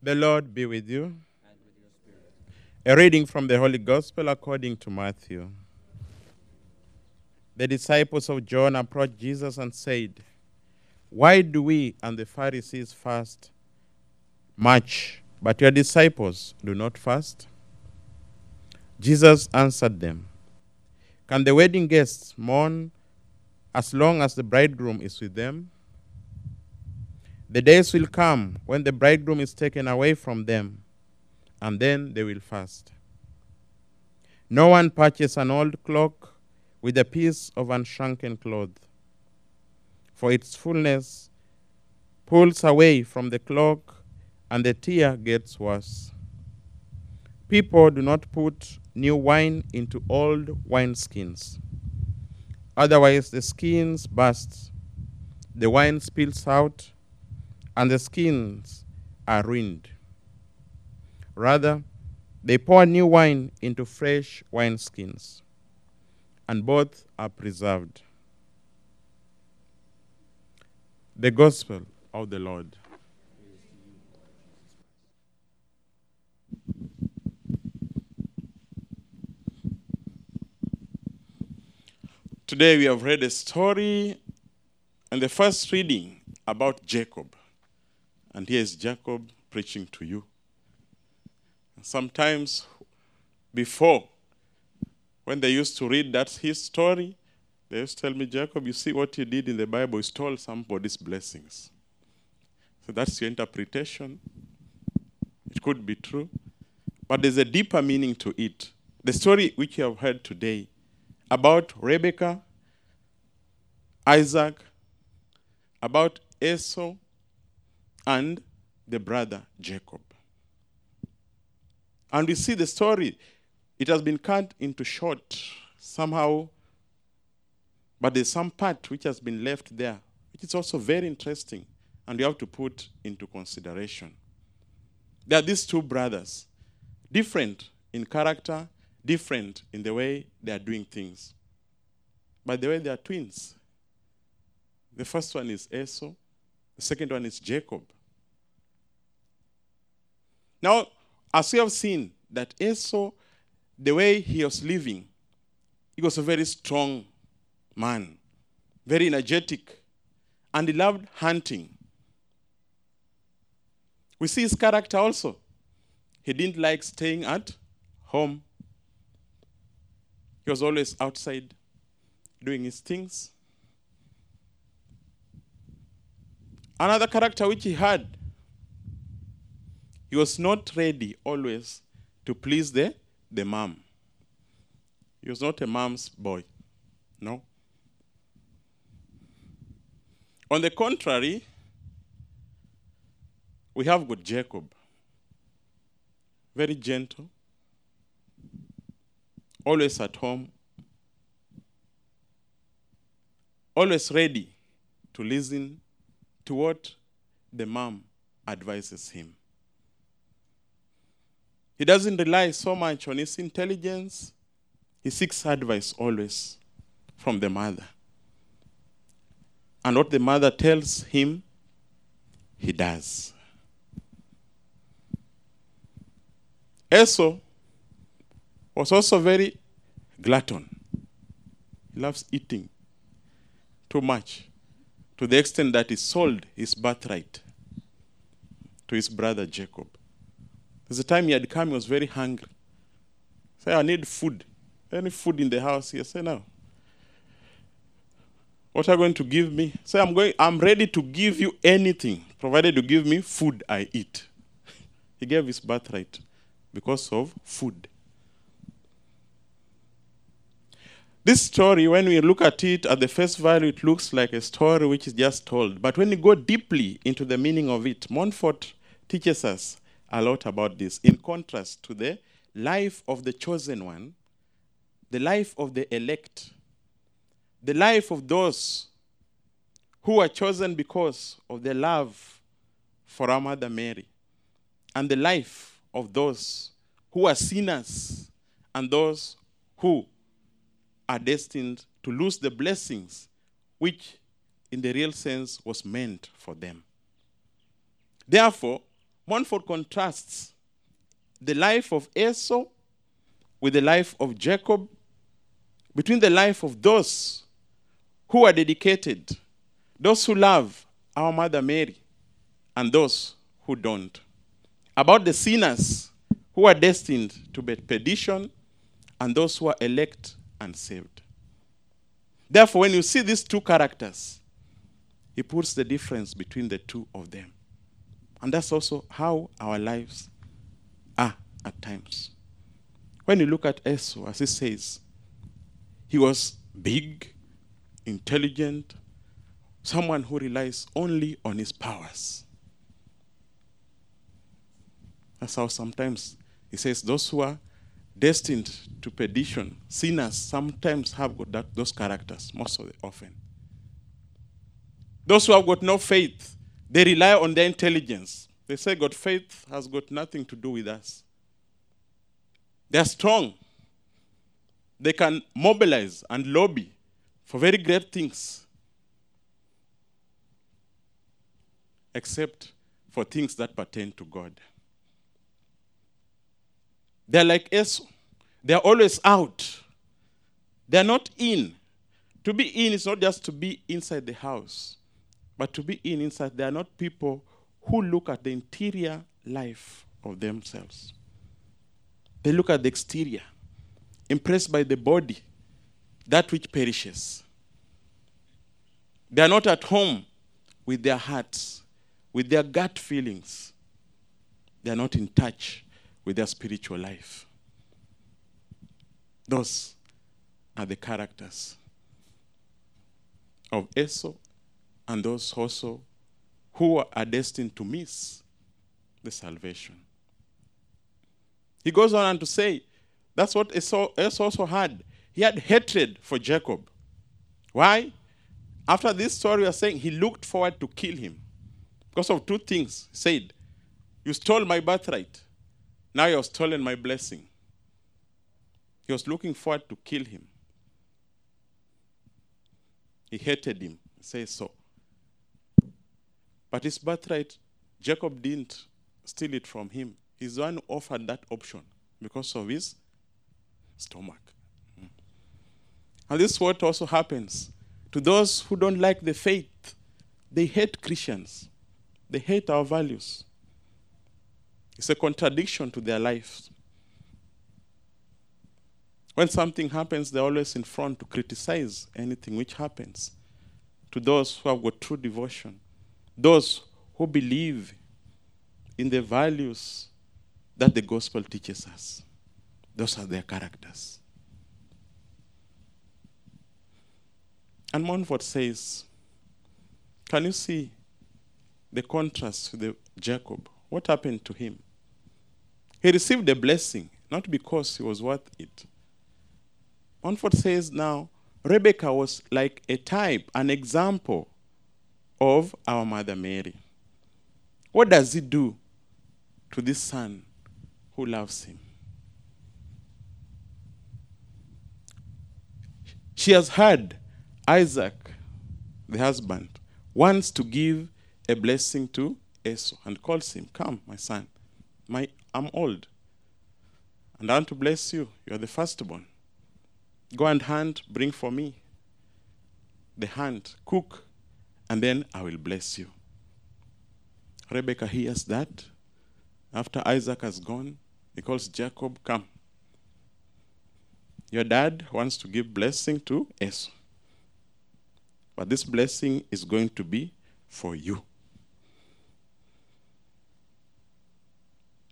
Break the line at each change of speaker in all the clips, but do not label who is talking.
The Lord be with you. With A reading from the Holy Gospel according to Matthew. The disciples of John approached Jesus and said, Why do we and the Pharisees fast much, but your disciples do not fast? Jesus answered them, Can the wedding guests mourn as long as the bridegroom is with them? The days will come when the bridegroom is taken away from them, and then they will fast. No one purchases an old cloak with a piece of unshrunken cloth, for its fullness pulls away from the cloak, and the tear gets worse. People do not put new wine into old wineskins. Otherwise, the skins burst, the wine spills out, and the skins are ruined. Rather, they pour new wine into fresh wineskins, and both are preserved. The Gospel of the Lord. Today we have read a story and the first reading about Jacob. And here is Jacob preaching to you. Sometimes before, when they used to read that his story, they used to tell me, Jacob, you see what you did in the Bible, you stole somebody's blessings. So that's your interpretation. It could be true. But there's a deeper meaning to it. The story which you have heard today about Rebekah, Isaac, about Esau, and the brother Jacob. And we see the story, it has been cut into short somehow, but there's some part which has been left there, which is also very interesting, and we have to put into consideration. There are these two brothers, different in character, different in the way they are doing things. By the way, they are twins. The first one is Esau, the second one is Jacob. Now, as we have seen, that Esau, the way he was living, he was a very strong man, very energetic, and he loved hunting. We see his character also. He didn't like staying at home. He was always outside doing his things. Another character which he had, he was not ready always to please the, the mom. He was not a mom's boy. No. On the contrary, we have got Jacob. Very gentle, always at home, always ready to listen to what the mom advises him. He doesn't rely so much on his intelligence, he seeks advice always from the mother. And what the mother tells him, he does. Esau was also very glutton. He loves eating too much to the extent that he sold his birthright to his brother Jacob. There's a time he had come, he was very hungry. Say, I need food. Any food in the house here? Say, no. What are you going to give me? Say, I'm going, I'm ready to give you anything, provided you give me food I eat. he gave his birthright because of food. This story, when we look at it at the first value, it looks like a story which is just told. But when you go deeply into the meaning of it, Montfort teaches us a lot about this, in contrast to the life of the chosen one, the life of the elect, the life of those who are chosen because of their love for our Mother Mary, and the life of those who are sinners and those who are destined to lose the blessings which, in the real sense, was meant for them. Therefore, Montfort contrasts the life of Esau with the life of Jacob, between the life of those who are dedicated, those who love our Mother Mary, and those who don't. About the sinners who are destined to be perdition and those who are elect and saved. Therefore, when you see these two characters, he puts the difference between the two of them. And that's also how our lives are at times. When you look at Esau, as he says, he was big, intelligent, someone who relies only on his powers. That's how sometimes he says those who are destined to perdition, sinners, sometimes have got that, those characters, most of the often. Those who have got no faith, they rely on their intelligence. They say God faith has got nothing to do with us. They are strong. They can mobilize and lobby for very great things. Except for things that pertain to God. They're like Esau. They're always out. They're not in. To be in is not just to be inside the house, but to be in inside. They are not people who look at the interior life of themselves. They look at the exterior, impressed by the body, that which perishes. They are not at home with their hearts, with their gut feelings. They are not in touch with their spiritual life. Those are the characters of Esau and those also who are destined to miss the salvation. He goes on to say, that's what Esau, also had. He had hatred for Jacob. Why? After this story, we are saying he looked forward to kill him because of two things. He said, You stole my birthright. Now you have stolen my blessing. He was looking forward to kill him. He hated him, says so. But his birthright, Jacob didn't steal it from him. He's the one offered that option because of his stomach. Mm. And this is what also happens to those who don't like the faith. They hate Christians, they hate our values. It's a contradiction to their lives. When something happens, they're always in front to criticize anything which happens. To those who have got true devotion, those who believe in the values that the gospel teaches us. Those are their characters. And Montfort says, Can you see the contrast to the Jacob? What happened to him? He received a blessing, not because he was worth it. Montfort says now, Rebecca was like a type, an example of our Mother Mary. What does he do to this son who loves him? She has heard Isaac, the husband, wants to give a blessing to Esau and calls him, Come, my son, my, I'm old, and I want to bless you. You're the firstborn. Go and hunt, bring for me the hunt, cook, and then I will bless you. Rebecca hears that. After Isaac has gone, he calls Jacob, Come. Your dad wants to give blessing to Esau. But this blessing is going to be for you.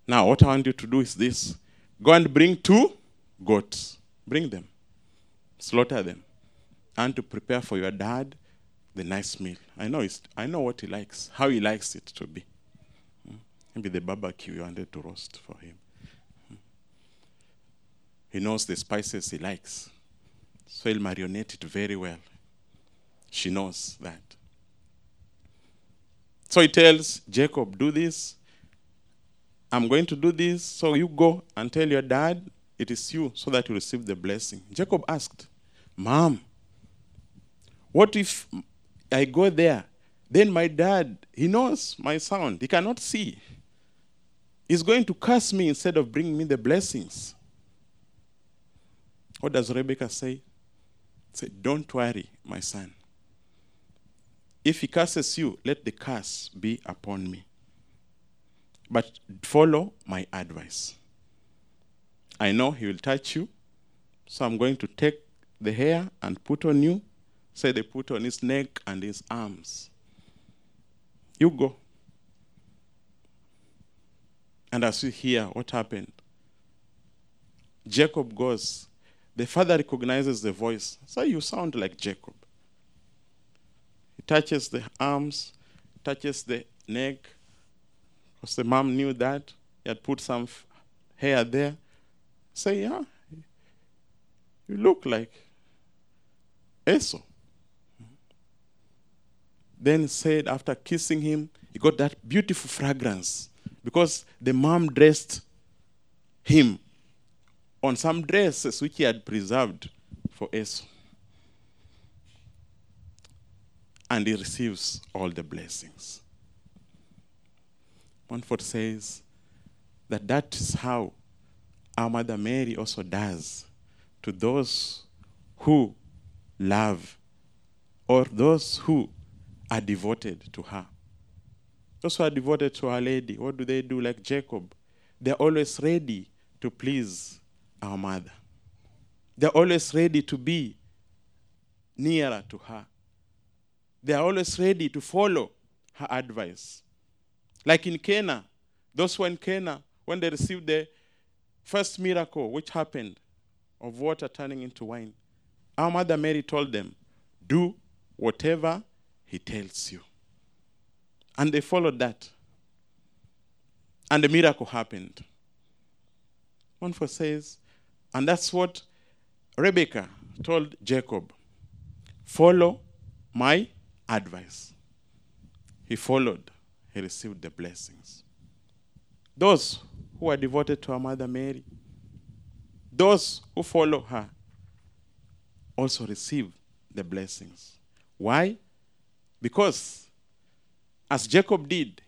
Now, what I want you to do is this go and bring two goats. Bring them, slaughter them, and to prepare for your dad the nice meal. I know, it's, I know what he likes, how he likes it to be. Hmm? Maybe the barbecue you wanted to roast for him. Hmm? He knows the spices he likes. So he'll marinate it very well. She knows that. So he tells Jacob, Do this. I'm going to do this. So you go and tell your dad it is you so that you receive the blessing. Jacob asked, Mom, what if I go there? Then my dad, he knows my sound. He cannot see. He's going to curse me instead of bringing me the blessings. What does Rebecca say? Say, Don't worry, my son. If he curses you, let the curse be upon me. But follow my advice. I know he will touch you, so I'm going to take the hair and put on you. Say they put on his neck and his arms. You go. And as you hear what happened, Jacob goes. The father recognizes the voice. So you sound like Jacob. He touches the arms, touches the neck. Because the mom knew that. He had put some f- hair there. Say, yeah, you look like Esau. Then said, after kissing him, he got that beautiful fragrance because the mom dressed him on some dresses which he had preserved for Esau. And he receives all the blessings. Montfort says that that is how our Mother Mary also does to those who love or those who are devoted to her. Those who are devoted to Our Lady, what do they do like Jacob? They're always ready to please our mother. They're always ready to be nearer to her. They are always ready to follow her advice. Like in Cana, those who in Cana, when they received the first miracle which happened of water turning into wine, our mother Mary told them, Do whatever he tells you. And they followed that. And the miracle happened. Montfort says, and that's what Rebecca told Jacob follow my advice. He followed, he received the blessings. Those who are devoted to our Mother Mary, those who follow her, also receive the blessings. Why? Because, as Jacob did,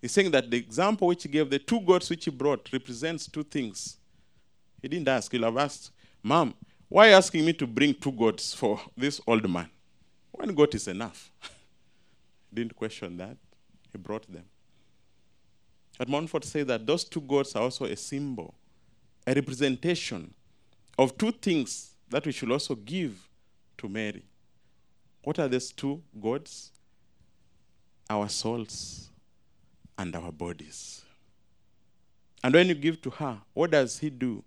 he's saying that the example which he gave, the two goats which he brought, represents two things. He didn't ask, he'll have asked, Mom, why are you asking me to bring two goats for this old man? One goat is enough. he didn't question that. He brought them. But Montfort says that those two goats are also a symbol, a representation of two things that we should also give to Mary. What are these two gods? Our souls and our bodies. And when you give to her, what does he do?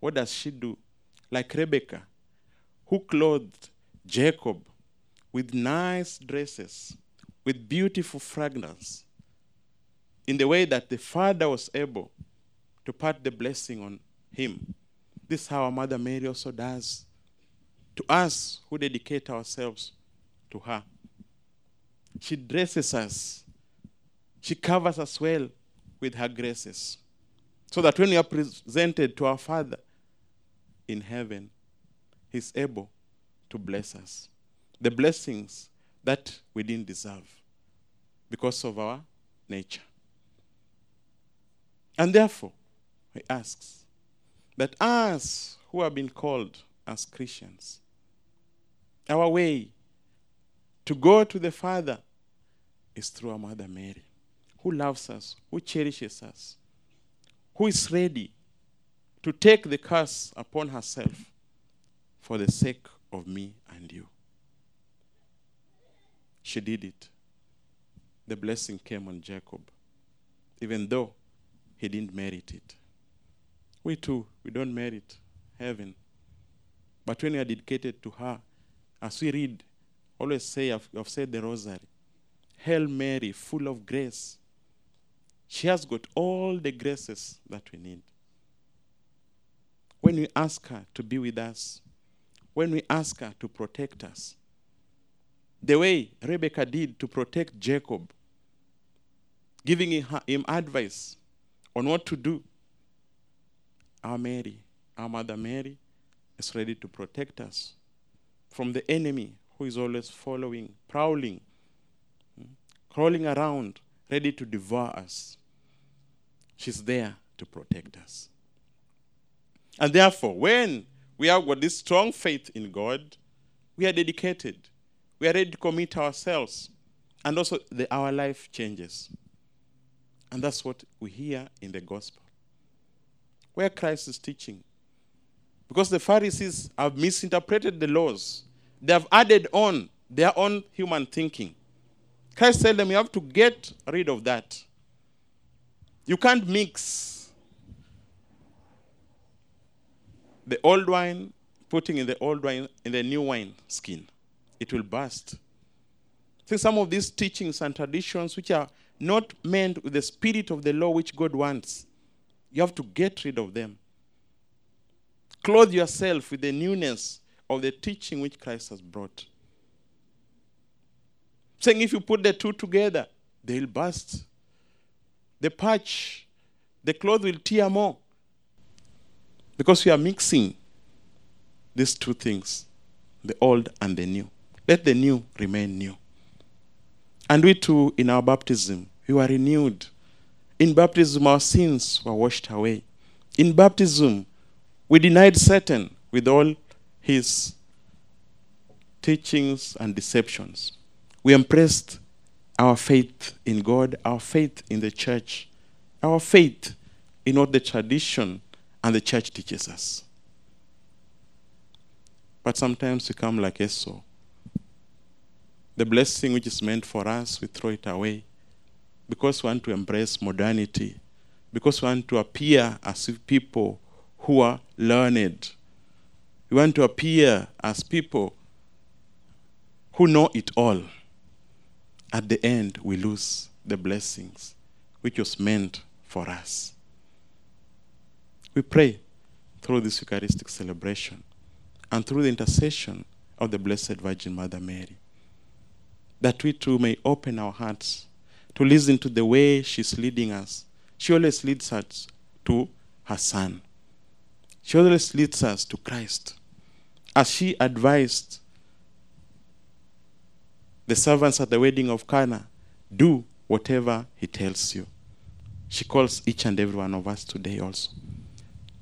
What does she do? Like Rebecca, who clothed Jacob with nice dresses, with beautiful fragrance, in the way that the father was able to part the blessing on him. This is how our Mother Mary also does to us who dedicate ourselves to her. She dresses us, she covers us well with her graces, so that when we are presented to our Father in heaven, He's able to bless us. The blessings that we didn't deserve because of our nature. And therefore, he asks that us who have been called as Christians, our way to go to the Father is through our Mother Mary, who loves us, who cherishes us, who is ready to take the curse upon herself for the sake of me and you. She did it. The blessing came on Jacob, even though he didn't merit it. We too, we don't merit heaven. But when we are dedicated to her, as we read, always say, I've, I've said the rosary, Hail Mary, full of grace. She has got all the graces that we need. When we ask her to be with us, when we ask her to protect us, the way Rebecca did to protect Jacob, giving him advice on what to do, our Mary, our Mother Mary, is ready to protect us from the enemy who is always following, prowling, hmm, crawling around, ready to devour us. She's there to protect us. And therefore, when we have got this strong faith in God, we are dedicated. We are ready to commit ourselves. And also, the, our life changes. And that's what we hear in the gospel. Where Christ is teaching. Because the Pharisees have misinterpreted the laws, they have added on their own human thinking. Christ told them, You have to get rid of that. You can't mix the old wine, putting in the old wine in the new wine skin. It will burst. See, some of these teachings and traditions which are not meant with the spirit of the law which God wants, you have to get rid of them. Clothe yourself with the newness of the teaching which Christ has brought. Saying if you put the two together, they'll burst. The patch, the cloth will tear more. Because we are mixing these two things, the old and the new. Let the new remain new. And we too, in our baptism, we were renewed. In baptism, our sins were washed away. In baptism, we denied Satan with all his teachings and deceptions. We embraced our faith in God, our faith in the church, our faith in what the tradition and the church teaches us. But sometimes we come like Esau. The blessing which is meant for us, we throw it away because we want to embrace modernity, because we want to appear as people who are learned. We want to appear as people who know it all. At the end, we lose the blessings which was meant for us. We pray through this Eucharistic celebration and through the intercession of the Blessed Virgin Mother Mary that we too may open our hearts to listen to the way she's leading us. She always leads us to her Son. She always leads us to Christ. As she advised the servants at the wedding of Cana, do whatever he tells you. She calls each and every one of us today also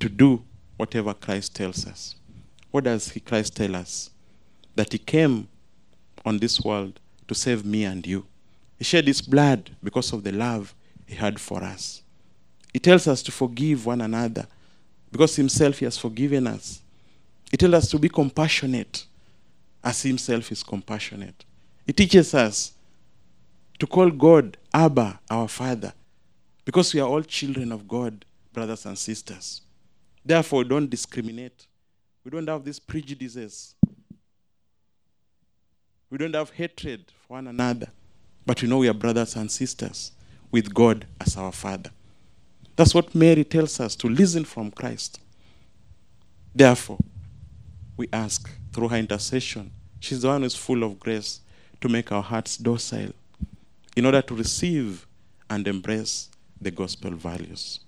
to do whatever Christ tells us. What does he, Christ tell us? That he came on this world to save me and you. He shed his blood because of the love he had for us. He tells us to forgive one another because himself he has forgiven us. He tells us to be compassionate as himself is compassionate. He teaches us to call God Abba, our Father, because we are all children of God, brothers and sisters. Therefore, don't discriminate. We don't have these prejudices. We don't have hatred for one another. But we know we are brothers and sisters with God as our Father. That's what Mary tells us to listen from Christ. Therefore, we ask through her intercession, she's the one who's full of grace to make our hearts docile in order to receive and embrace the gospel values.